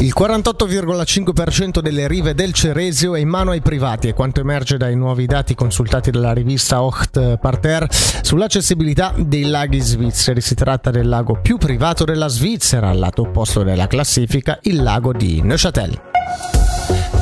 Il 48,5% delle rive del Ceresio è in mano ai privati, e quanto emerge dai nuovi dati consultati dalla rivista Ocht Parterre sull'accessibilità dei laghi svizzeri. Si tratta del lago più privato della Svizzera, al lato opposto della classifica, il lago di Neuchâtel.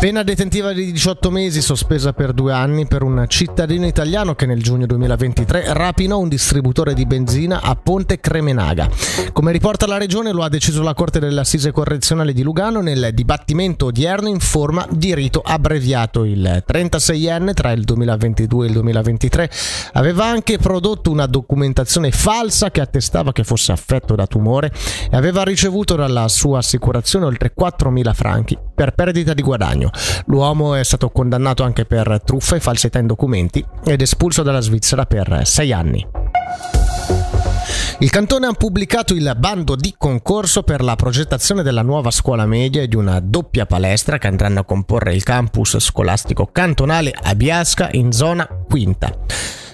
Pena detentiva di 18 mesi sospesa per due anni per un cittadino italiano che nel giugno 2023 rapinò un distributore di benzina a Ponte Cremenaga. Come riporta la regione lo ha deciso la Corte dell'Assise Correzionale di Lugano nel dibattimento odierno in forma di rito abbreviato. Il 36enne tra il 2022 e il 2023 aveva anche prodotto una documentazione falsa che attestava che fosse affetto da tumore e aveva ricevuto dalla sua assicurazione oltre 4.000 franchi per perdita di guadagno. L'uomo è stato condannato anche per truffa e falsità in documenti ed espulso dalla Svizzera per sei anni. Il cantone ha pubblicato il bando di concorso per la progettazione della nuova scuola media e di una doppia palestra che andranno a comporre il campus scolastico cantonale a Biasca in zona quinta.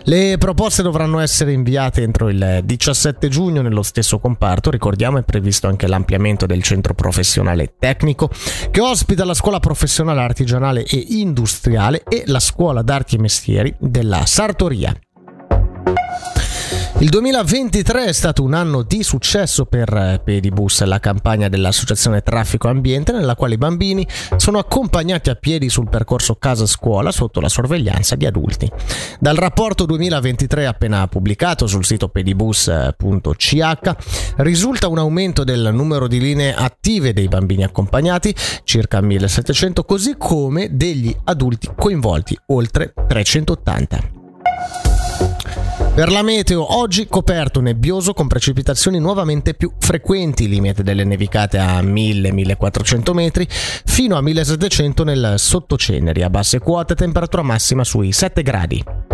Le proposte dovranno essere inviate entro il 17 giugno nello stesso comparto. Ricordiamo è previsto anche l'ampliamento del centro professionale tecnico che ospita la scuola professionale artigianale e industriale e la scuola d'arti e mestieri della Sartoria. Il 2023 è stato un anno di successo per eh, Pedibus, la campagna dell'Associazione Traffico Ambiente, nella quale i bambini sono accompagnati a piedi sul percorso casa-scuola sotto la sorveglianza di adulti. Dal rapporto 2023 appena pubblicato sul sito pedibus.ch risulta un aumento del numero di linee attive dei bambini accompagnati, circa 1700, così come degli adulti coinvolti, oltre 380. Per la meteo, oggi coperto nebbioso con precipitazioni nuovamente più frequenti, limite delle nevicate a 1000-1400 metri fino a 1700 nel sottoceneri, a basse quote temperatura massima sui 7 gradi.